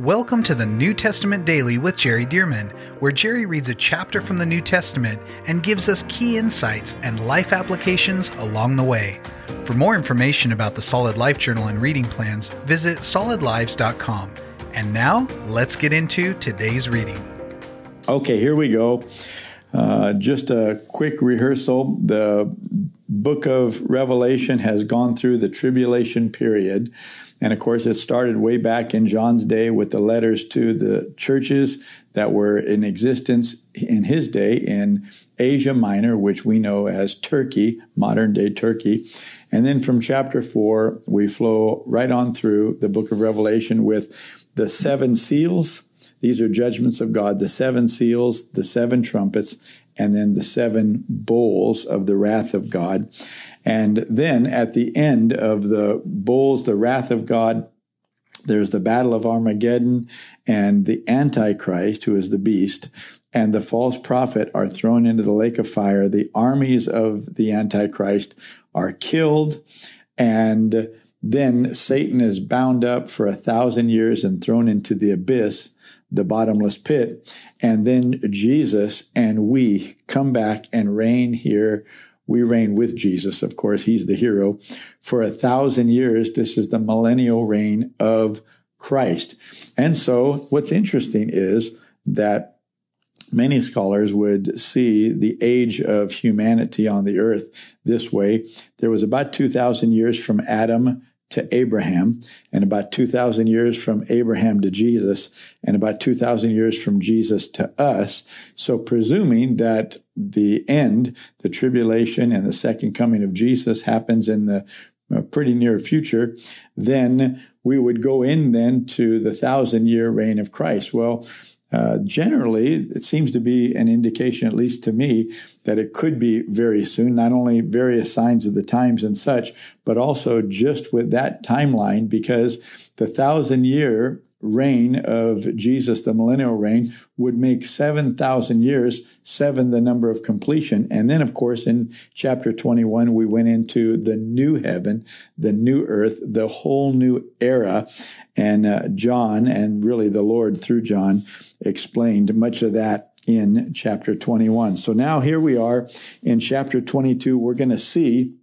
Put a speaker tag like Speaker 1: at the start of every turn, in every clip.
Speaker 1: Welcome to the New Testament Daily with Jerry Dirmann, where Jerry reads a chapter from the New Testament and gives us key insights and life applications along the way. For more information about the Solid Life Journal and reading plans, visit solidlives.com. And now, let's get into today's reading.
Speaker 2: Okay, here we go. Uh, just a quick rehearsal. The book of Revelation has gone through the tribulation period. And of course, it started way back in John's day with the letters to the churches that were in existence in his day in Asia Minor, which we know as Turkey, modern day Turkey. And then from chapter four, we flow right on through the book of Revelation with the seven seals. These are judgments of God, the seven seals, the seven trumpets, and then the seven bowls of the wrath of God. And then at the end of the bowls, the wrath of God, there's the battle of Armageddon and the Antichrist, who is the beast, and the false prophet are thrown into the lake of fire. The armies of the Antichrist are killed, and then Satan is bound up for a thousand years and thrown into the abyss, the bottomless pit. And then Jesus and we come back and reign here we reign with Jesus, of course, he's the hero. For a thousand years, this is the millennial reign of Christ. And so, what's interesting is that many scholars would see the age of humanity on the earth this way. There was about 2,000 years from Adam to Abraham, and about 2,000 years from Abraham to Jesus, and about 2,000 years from Jesus to us. So, presuming that the end, the tribulation, and the second coming of Jesus happens in the uh, pretty near future, then we would go in then to the thousand year reign of Christ. Well, uh, generally, it seems to be an indication, at least to me, that it could be very soon, not only various signs of the times and such, but also just with that timeline, because the thousand year reign of Jesus, the millennial reign, would make 7,000 years, seven the number of completion. And then, of course, in chapter 21, we went into the new heaven, the new earth, the whole new era. And uh, John, and really the Lord through John, explained much of that in chapter 21. So now here we are in chapter 22. We're going to see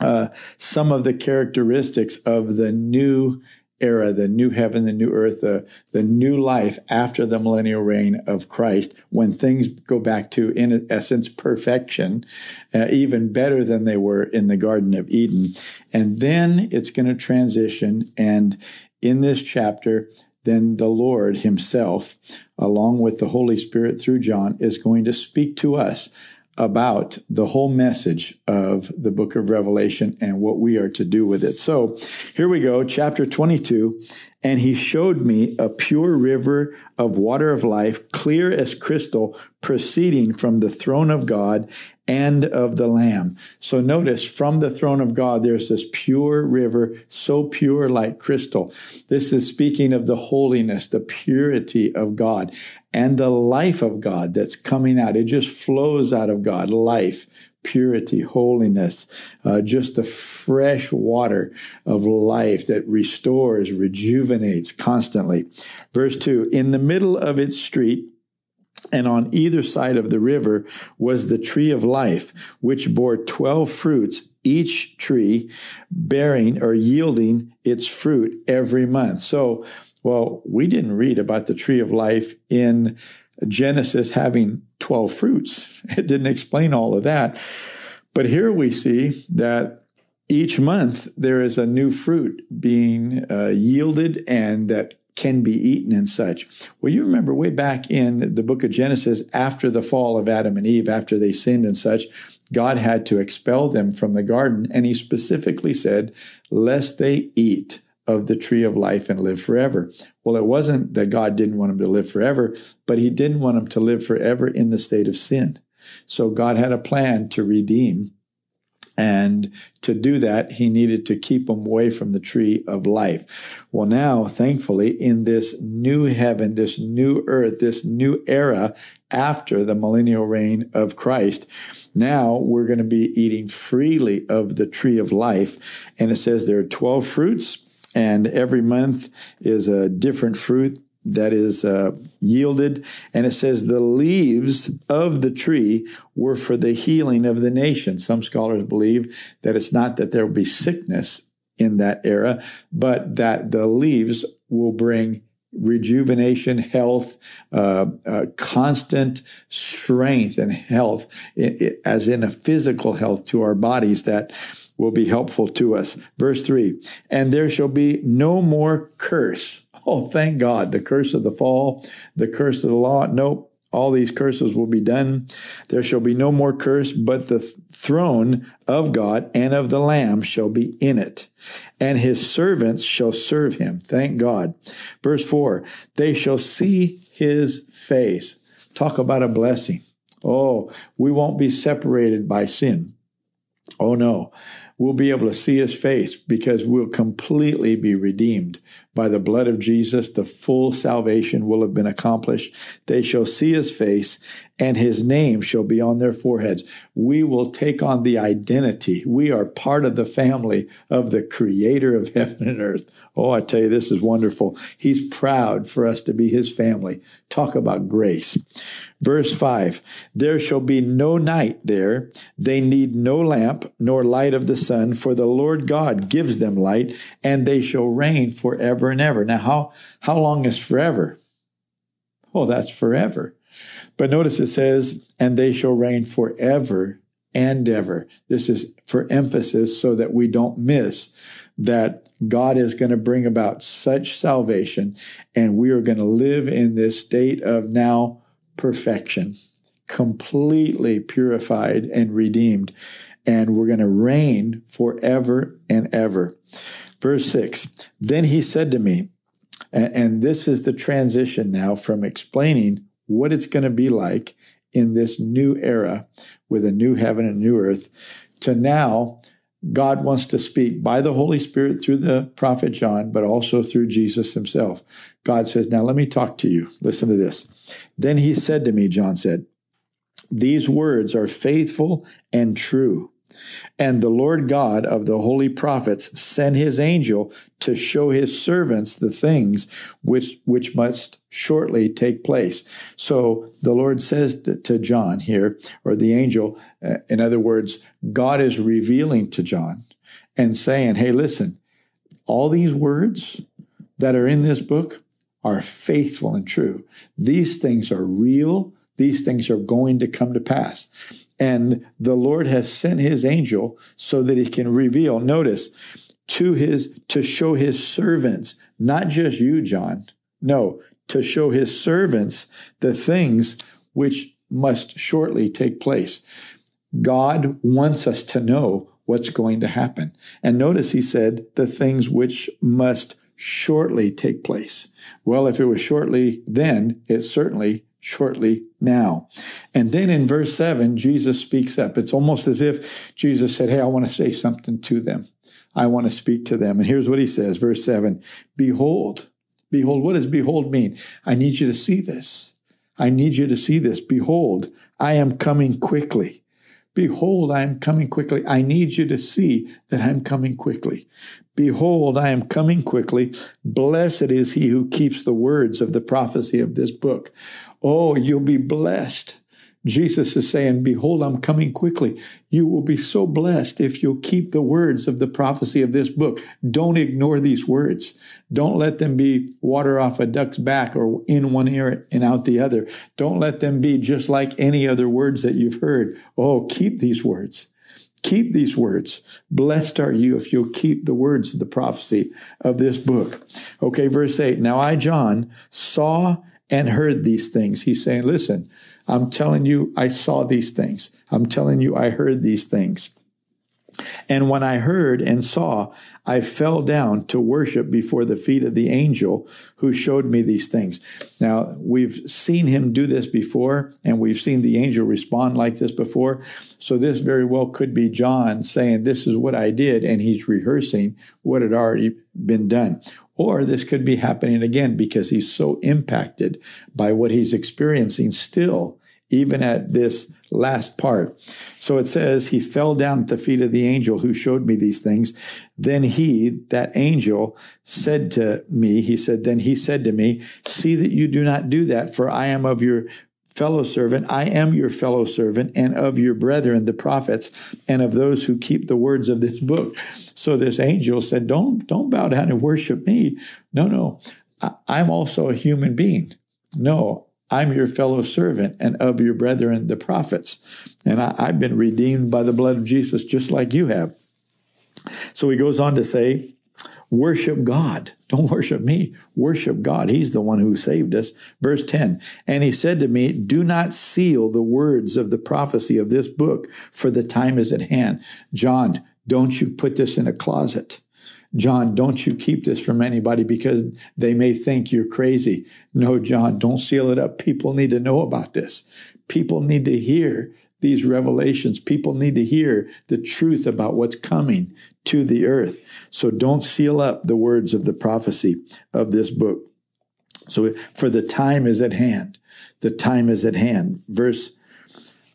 Speaker 2: uh, some of the characteristics of the new era, the new heaven, the new earth, the, the new life after the millennial reign of Christ, when things go back to, in essence, perfection, uh, even better than they were in the Garden of Eden. And then it's going to transition. And in this chapter, then the Lord Himself, along with the Holy Spirit through John, is going to speak to us about the whole message of the book of Revelation and what we are to do with it. So here we go, chapter 22. And he showed me a pure river of water of life, clear as crystal, proceeding from the throne of God and of the Lamb. So notice from the throne of God, there's this pure river, so pure like crystal. This is speaking of the holiness, the purity of God and the life of God that's coming out. It just flows out of God, life, purity, holiness, uh, just the fresh water of life that restores, rejuvenates constantly. Verse 2 In the middle of its street, and on either side of the river was the tree of life, which bore 12 fruits, each tree bearing or yielding its fruit every month. So, well, we didn't read about the tree of life in Genesis having 12 fruits. It didn't explain all of that. But here we see that each month there is a new fruit being uh, yielded and that can be eaten and such. Well, you remember way back in the book of Genesis, after the fall of Adam and Eve, after they sinned and such, God had to expel them from the garden. And he specifically said, lest they eat of the tree of life and live forever. Well, it wasn't that God didn't want him to live forever, but he didn't want him to live forever in the state of sin. So God had a plan to redeem. And to do that, he needed to keep them away from the tree of life. Well, now, thankfully, in this new heaven, this new earth, this new era after the millennial reign of Christ, now we're going to be eating freely of the tree of life. And it says there are 12 fruits and every month is a different fruit that is uh, yielded. And it says the leaves of the tree were for the healing of the nation. Some scholars believe that it's not that there will be sickness in that era, but that the leaves will bring rejuvenation, health, uh, uh, constant strength and health, it, it, as in a physical health to our bodies that will be helpful to us. Verse 3 And there shall be no more curse. Oh, thank God. The curse of the fall, the curse of the law. Nope. All these curses will be done. There shall be no more curse, but the throne of God and of the Lamb shall be in it, and his servants shall serve him. Thank God. Verse 4 They shall see his face. Talk about a blessing. Oh, we won't be separated by sin. Oh no, we'll be able to see his face because we'll completely be redeemed by the blood of Jesus. The full salvation will have been accomplished. They shall see his face and his name shall be on their foreheads. We will take on the identity. We are part of the family of the creator of heaven and earth. Oh, I tell you, this is wonderful. He's proud for us to be his family. Talk about grace. Verse 5 There shall be no night there. They need no lamp nor light of the sun, for the Lord God gives them light, and they shall reign forever and ever. Now, how, how long is forever? Oh, that's forever. But notice it says, and they shall reign forever and ever. This is for emphasis so that we don't miss that God is going to bring about such salvation and we are going to live in this state of now perfection, completely purified and redeemed. And we're going to reign forever and ever. Verse 6 Then he said to me, and, this is the transition now from explaining what it's going to be like in this new era with a new heaven and new earth to now God wants to speak by the Holy Spirit through the prophet John, but also through Jesus himself. God says, Now let me talk to you. Listen to this. Then he said to me, John said, These words are faithful and true. And the Lord God of the holy prophets sent his angel to show his servants the things which, which must shortly take place. So the Lord says to, John here, or the angel, uh, in other words, God is revealing to John and saying, Hey, listen, all these words that are in this book are faithful and true. These things are real. These things are going to come to pass. And the Lord has sent his angel so that he can reveal, notice, to his, to show his servants, not just you, John. No, to show his servants the things which must shortly take place. God wants us to know what's going to happen. And notice he said the things which must shortly take place. Well, if it was shortly then, it certainly shortly now. And then in verse 7, Jesus speaks up. It's almost as if Jesus said, Hey, I want to say something to them. I want to speak to them. And here's what he says, verse 7 Behold, behold, what does behold mean? I need you to see this. I need you to see this. Behold, I am coming quickly. Behold, I am coming quickly. I need you to see that I'm coming quickly. Behold, I am coming quickly. Blessed is he who keeps the words of the prophecy of this book. Oh, you'll be blessed. Jesus is saying, Behold, I'm coming quickly. You will be so blessed if you'll keep the words of the prophecy of this book. Don't ignore these words. Don't let them be water off a duck's back or in one ear and out the other. Don't let them be just like any other words that you've heard. Oh, keep these words. Keep these words. Blessed are you if you'll keep the words of the prophecy of this book. Okay, verse 8. Now I, John, saw and heard these things. He's saying, listen, I'm telling you, I saw these things. I'm telling you, I heard these things. And when I heard and saw, I fell down to worship before the feet of the angel who showed me these things. Now, we've seen him do this before, and we've seen the angel respond like this before. So, this very well could be John saying, This is what I did, and he's rehearsing what had already been done. Or this could be happening again because he's so impacted by what he's experiencing still, even at this last part. So it says, He fell down at the feet of the angel who showed me these things. Then he, that angel, said to me, He said, Then he said to me, See that you do not do that, for I am of your fellow servant. I am your fellow servant and of your brethren, the prophets, and of those who keep the words of this book. So this angel said, Don't, don't bow down and worship me. No, no. I'm also a human being. No, I'm your fellow servant and of your brethren, the prophets. And I, have been redeemed by the blood of Jesus, just like you have. So he goes on to say, worship God. Don't worship me. Worship God. He's the one who saved us. Verse 10. And he said to me, do not seal the words of the prophecy of this book, for the time is at hand. John, don't you put this in a closet. John, don't you keep this from anybody because they may think you're crazy. No, John, don't seal it up. People need to know about this. People need to hear these revelations. People need to hear the truth about what's coming to the earth. So don't seal up the words of the prophecy of this book. So for the time is at hand. The time is at hand. Verse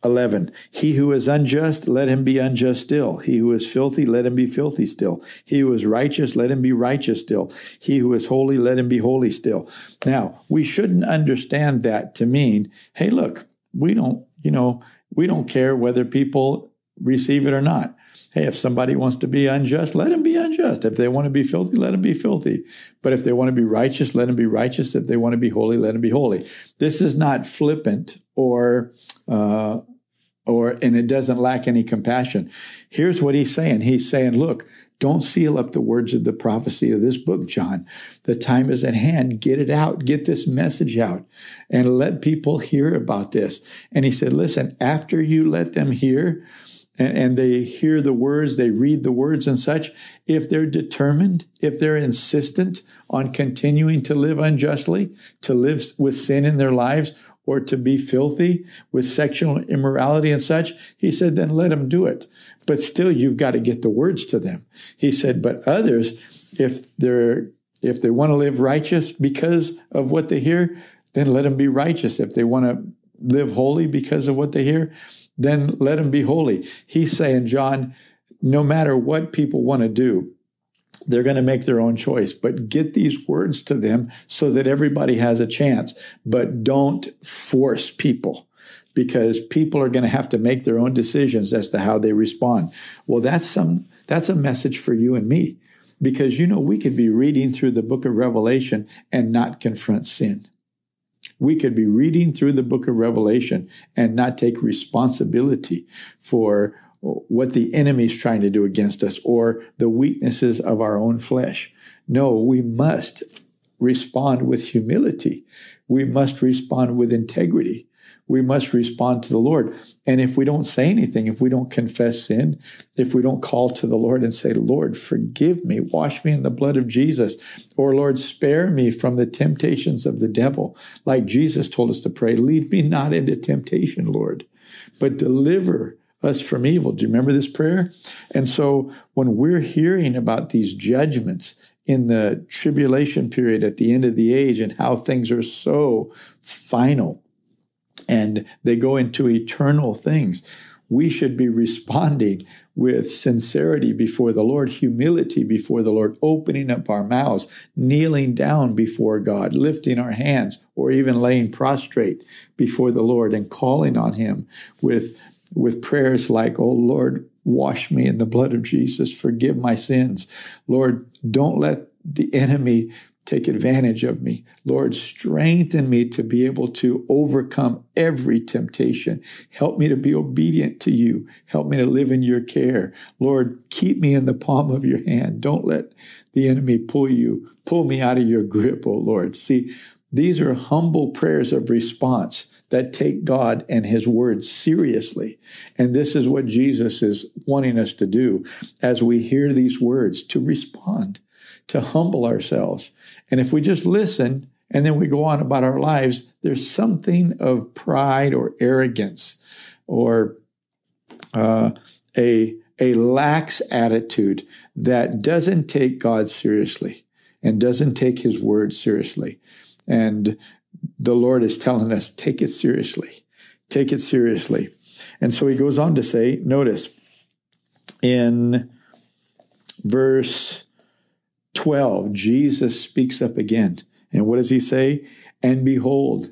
Speaker 2: 11. He who is unjust, let him be unjust still. He who is filthy, let him be filthy still. He who is righteous, let him be righteous still. He who is holy, let him be holy still. Now, we shouldn't understand that to mean, hey, look, we don't, you know, we don't care whether people receive it or not. Hey, if somebody wants to be unjust, let them be unjust. If they want to be filthy, let them be filthy. But if they want to be righteous, let them be righteous. If they want to be holy, let them be holy. This is not flippant or uh, or and it doesn't lack any compassion. Here's what he's saying. He's saying, look, don't seal up the words of the prophecy of this book, John. The time is at hand. Get it out. Get this message out and let people hear about this. And he said, listen, after you let them hear, and, and, they hear the words, they read the words and such. If they're determined, if they're insistent on continuing to live unjustly, to live with sin in their lives, or to be filthy with sexual immorality and such, he said, then let them do it. But still, you've got to get the words to them. He said, but others, if they're, if they want to live righteous because of what they hear, then let them be righteous. If they want to live holy because of what they hear, then let them be holy. He's saying, John, no matter what people want to do, they're going to make their own choice, but get these words to them so that everybody has a chance. But don't force people because people are going to have to make their own decisions as to how they respond. Well, that's some, that's a message for you and me because, you know, we could be reading through the book of Revelation and not confront sin. We could be reading through the book of Revelation and not take responsibility for what the enemy is trying to do against us or the weaknesses of our own flesh. No, we must respond with humility. We must respond with integrity. We must respond to the Lord. And if we don't say anything, if we don't confess sin, if we don't call to the Lord and say, Lord, forgive me, wash me in the blood of Jesus, or Lord, spare me from the temptations of the devil, like Jesus told us to pray, lead me not into temptation, Lord, but deliver us from evil. Do you remember this prayer? And so when we're hearing about these judgments in the tribulation period at the end of the age and how things are so final and they go into eternal things, we should be responding with sincerity before the Lord, humility before the Lord, opening up our mouths, kneeling down before God, lifting our hands, or even laying prostrate before the Lord and calling on Him with with prayers like, Oh Lord, wash me in the blood of Jesus, forgive my sins. Lord, don't let the enemy take advantage of me. Lord, strengthen me to be able to overcome every temptation. Help me to be obedient to you. Help me to live in your care. Lord, keep me in the palm of your hand. Don't let the enemy pull you, pull me out of your grip, oh Lord. See, these are humble prayers of response that take God and His Word seriously. And this is what Jesus is wanting us to do as we hear these words to respond, to humble ourselves. And if we just listen and then we go on about our lives, there's something of pride or arrogance or uh, a, a lax attitude that doesn't take God seriously and doesn't take His Word seriously. And the Lord is telling us take it seriously. Take it seriously. And so he goes on to say, notice in verse 12, Jesus speaks up again. And what does he say? And behold,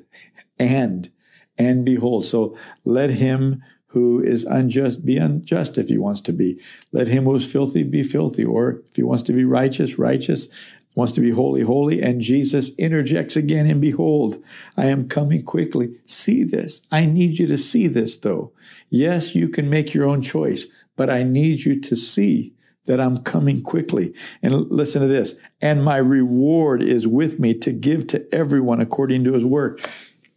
Speaker 2: and, and behold. So let him who is unjust be unjust if he wants to be. Let him who is filthy be filthy. Or if he wants to be righteous, righteous wants to be holy, holy. And Jesus interjects again, and behold, I am coming quickly. See this. I need you to see this, though. Yes, you can make your own choice, but I need you to see that I'm coming quickly. And listen to this. And my reward is with me to give to everyone according to his work.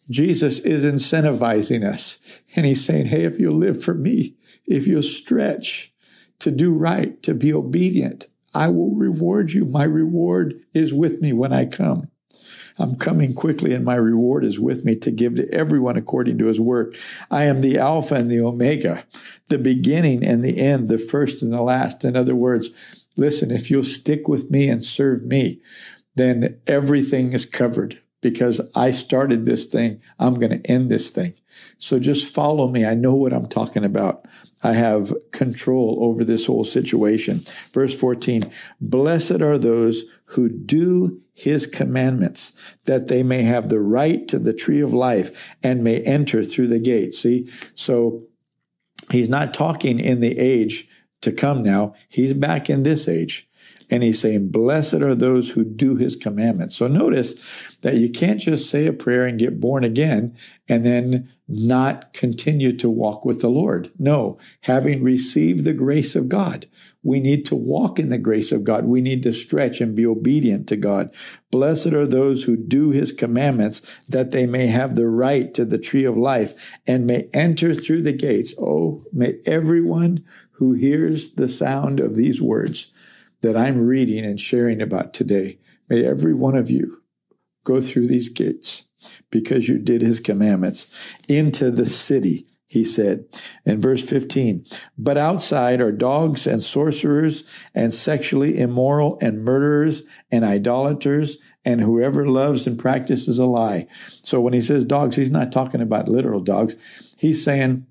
Speaker 2: Jesus is incentivizing us. And he's saying, Hey, if you live for me, if you stretch to do right, to be obedient, I will reward you. My reward is with me when I come. I'm coming quickly and my reward is with me to give to everyone according to his work. I am the Alpha and the Omega, the beginning and the end, the first and the last. In other words, listen, if you'll stick with me and serve me, then everything is covered because I started this thing. I'm going to end this thing. So just follow me. I know what I'm talking about. I have control over this whole situation. Verse 14, blessed are those who do his commandments, that they may have the right to the tree of life and may enter through the gate. See, so he's not talking in the age to come now. He's back in this age. And he's saying, Blessed are those who do his commandments. So notice that you can't just say a prayer and get born again and then not continue to walk with the Lord. No, having received the grace of God, we need to walk in the grace of God. We need to stretch and be obedient to God. Blessed are those who do his commandments that they may have the right to the tree of life and may enter through the gates. Oh, may everyone who hears the sound of these words that I'm reading and sharing about today, may every one of you go through these gates because you did his commandments into the city he said. In verse 15 but outside are dogs and sorcerers and sexually immoral and murderers and idolaters and whoever loves and practices a lie. So when he says dogs he's not talking about literal dogs. He's saying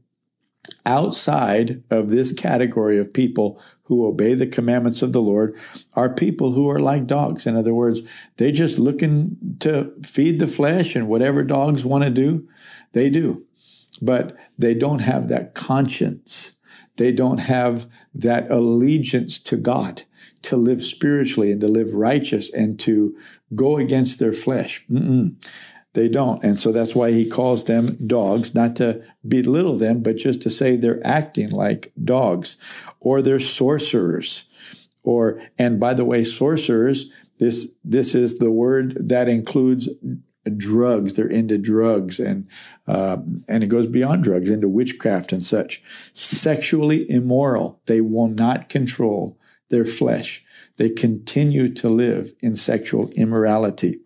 Speaker 2: outside of this category of people who obey the commandments of the Lord are people who are like dogs. In other words, they just looking to feed the flesh and whatever dogs want to do, they do. But they don't have that conscience. They don't have that allegiance to God to live spiritually and to live righteous and to go against their flesh. Mm-mm. They don't. And so that's why he calls them dogs, not to belittle them, but just to say they're acting like dogs or they're sorcerers. Or, and by the way, sorcerers, this, this is the word that includes drugs. They're into drugs and, uh, and it goes beyond drugs into witchcraft and such. Sexually immoral. They will not control their flesh. They continue to live in sexual immorality.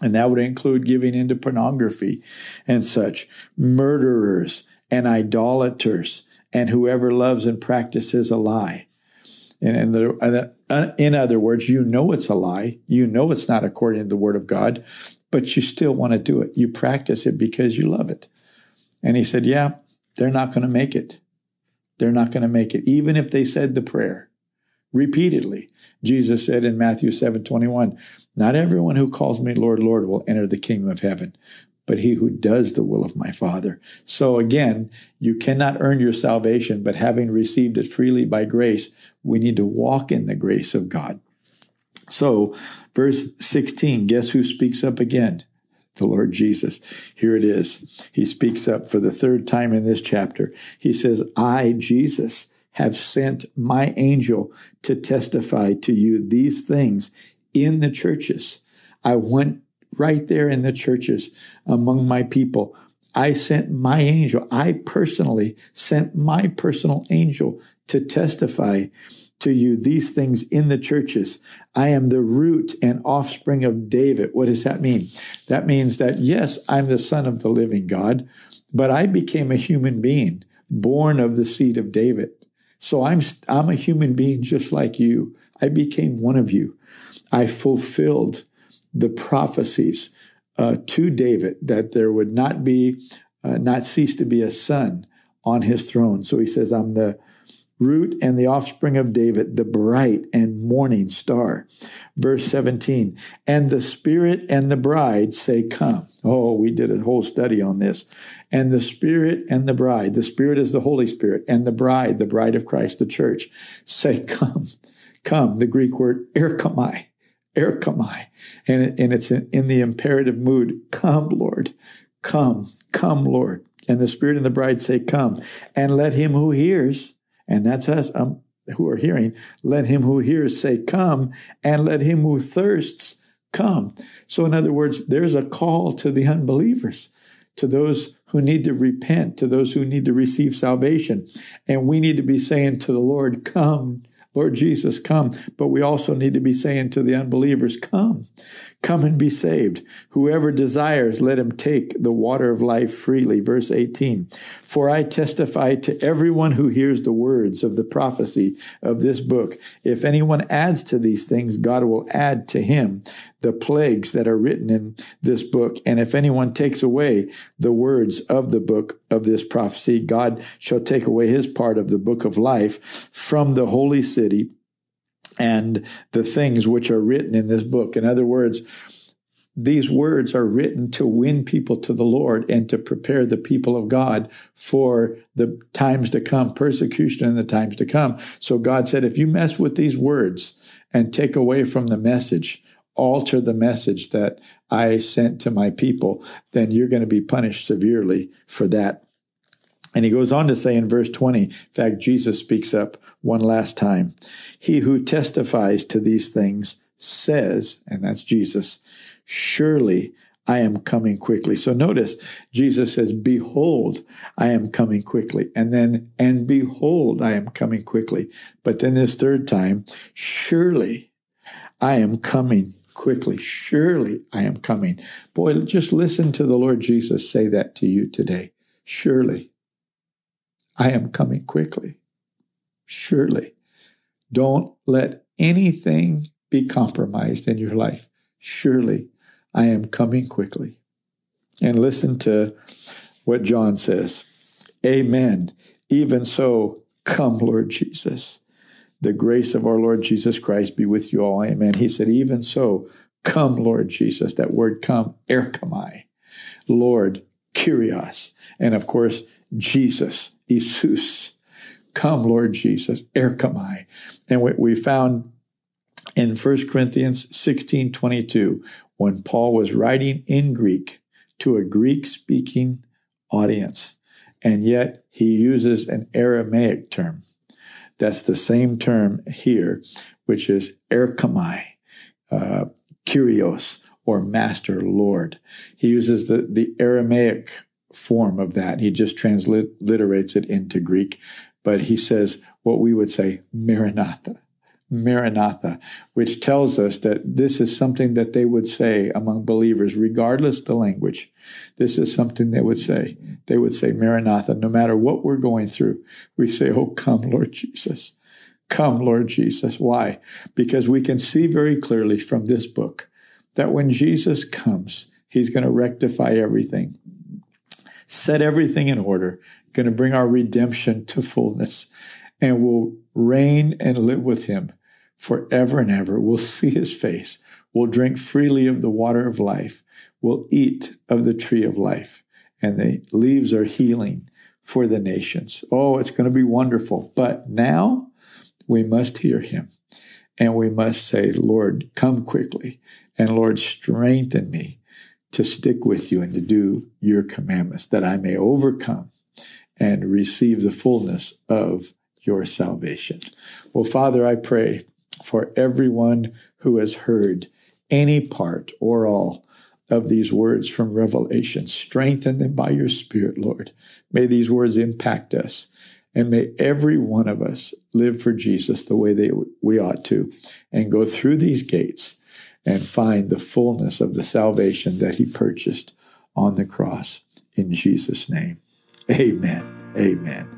Speaker 2: And that would include giving into pornography and such, murderers and idolaters, and whoever loves and practices a lie. And in, the, uh, in other words, you know it's a lie. You know it's not according to the word of God, but you still want to do it. You practice it because you love it. And he said, Yeah, they're not going to make it. They're not going to make it, even if they said the prayer repeatedly. Jesus said in Matthew 7 21, Not everyone who calls me Lord, Lord will enter the kingdom of heaven, but he who does the will of my Father. So again, you cannot earn your salvation, but having received it freely by grace, we need to walk in the grace of God. So, verse 16, guess who speaks up again? The Lord Jesus. Here it is. He speaks up for the third time in this chapter. He says, I, Jesus, have sent my angel to testify to you these things in the churches. I went right there in the churches among my people. I sent my angel. I personally sent my personal angel to testify to you these things in the churches. I am the root and offspring of David. What does that mean? That means that, yes, I'm the son of the living God, but I became a human being born of the seed of David. So I'm, I'm a human being just like you. I became one of you. I fulfilled the prophecies uh, to David that there would not be, uh, not cease to be a son on his throne. So he says, I'm the root and the offspring of David, the bright and morning star. Verse 17, and the Spirit and the bride say, Come. Oh, we did a whole study on this. And the Spirit and the bride, the Spirit is the Holy Spirit, and the bride, the bride of Christ, the church, say, Come. Come, the Greek word erchomai, erchomai. And, and it's in, in the imperative mood, Come, Lord. Come, come, Lord. And the Spirit and the bride say, Come. And let him who hears, and that's us um, who are hearing. Let him who hears say, Come, and let him who thirsts come. So, in other words, there's a call to the unbelievers, to those who need to repent, to those who need to receive salvation. And we need to be saying to the Lord, Come, Lord Jesus, come. But we also need to be saying to the unbelievers, Come, come and be saved. Whoever desires, let him take the water of life freely. Verse 18 For I testify to everyone who hears the words of the prophecy of this book. If anyone adds to these things, God will add to him the plagues that are written in this book. And if anyone takes away the words of the book of this prophecy, God shall take away his part of the book of life from the holy city and the things which are written in this book. In other words, these words are written to win people to the Lord and to prepare the people of God for the times to come, persecution in the times to come. So God said, if you mess with these words and take away from the message, alter the message that I sent to my people, then you're going to be punished severely for that. And he goes on to say in verse 20, in fact, Jesus speaks up one last time. He who testifies to these things says, and that's Jesus, surely I am coming quickly. So notice Jesus says, Behold, I am coming quickly. And then, and behold, I am coming quickly. But then this third time, surely I am coming quickly. Surely I am coming. Boy, just listen to the Lord Jesus say that to you today. Surely I am coming quickly. Surely. Don't let anything be compromised in your life. Surely I am coming quickly. And listen to what John says Amen. Even so, come, Lord Jesus. The grace of our Lord Jesus Christ be with you all. Amen. He said, Even so, come, Lord Jesus. That word come, erchomai. Lord, Kyrios. And of course, Jesus, Jesus. Come, Lord Jesus, erchomai. And what we found in 1 Corinthians 16 22, when Paul was writing in Greek to a Greek speaking audience, and yet he uses an Aramaic term. That's the same term here, which is erchomai, uh, kyrios, or master lord. He uses the, the Aramaic form of that. He just transliterates it into Greek, but he says what we would say, Maranatha. Maranatha, which tells us that this is something that they would say among believers, regardless the language. This is something they would say. They would say, Maranatha, no matter what we're going through. We say, Oh, come, Lord Jesus. Come, Lord Jesus. Why? Because we can see very clearly from this book that when Jesus comes, he's going to rectify everything, set everything in order, going to bring our redemption to fullness, and we'll reign and live with him forever and ever. We'll see his face. We'll drink freely of the water of life. We'll eat of the tree of life. And the leaves are healing for the nations. Oh, it's going to be wonderful. But now we must hear him and we must say, Lord, come quickly. And Lord, strengthen me to stick with you and to do your commandments that I may overcome and receive the fullness of your salvation. Well, Father, I pray for everyone who has heard any part or all of these words from Revelation. Strengthen them by your Spirit, Lord. May these words impact us. And may every one of us live for Jesus the way they, we ought to and go through these gates and find the fullness of the salvation that he purchased on the cross. In Jesus' name, amen. Amen.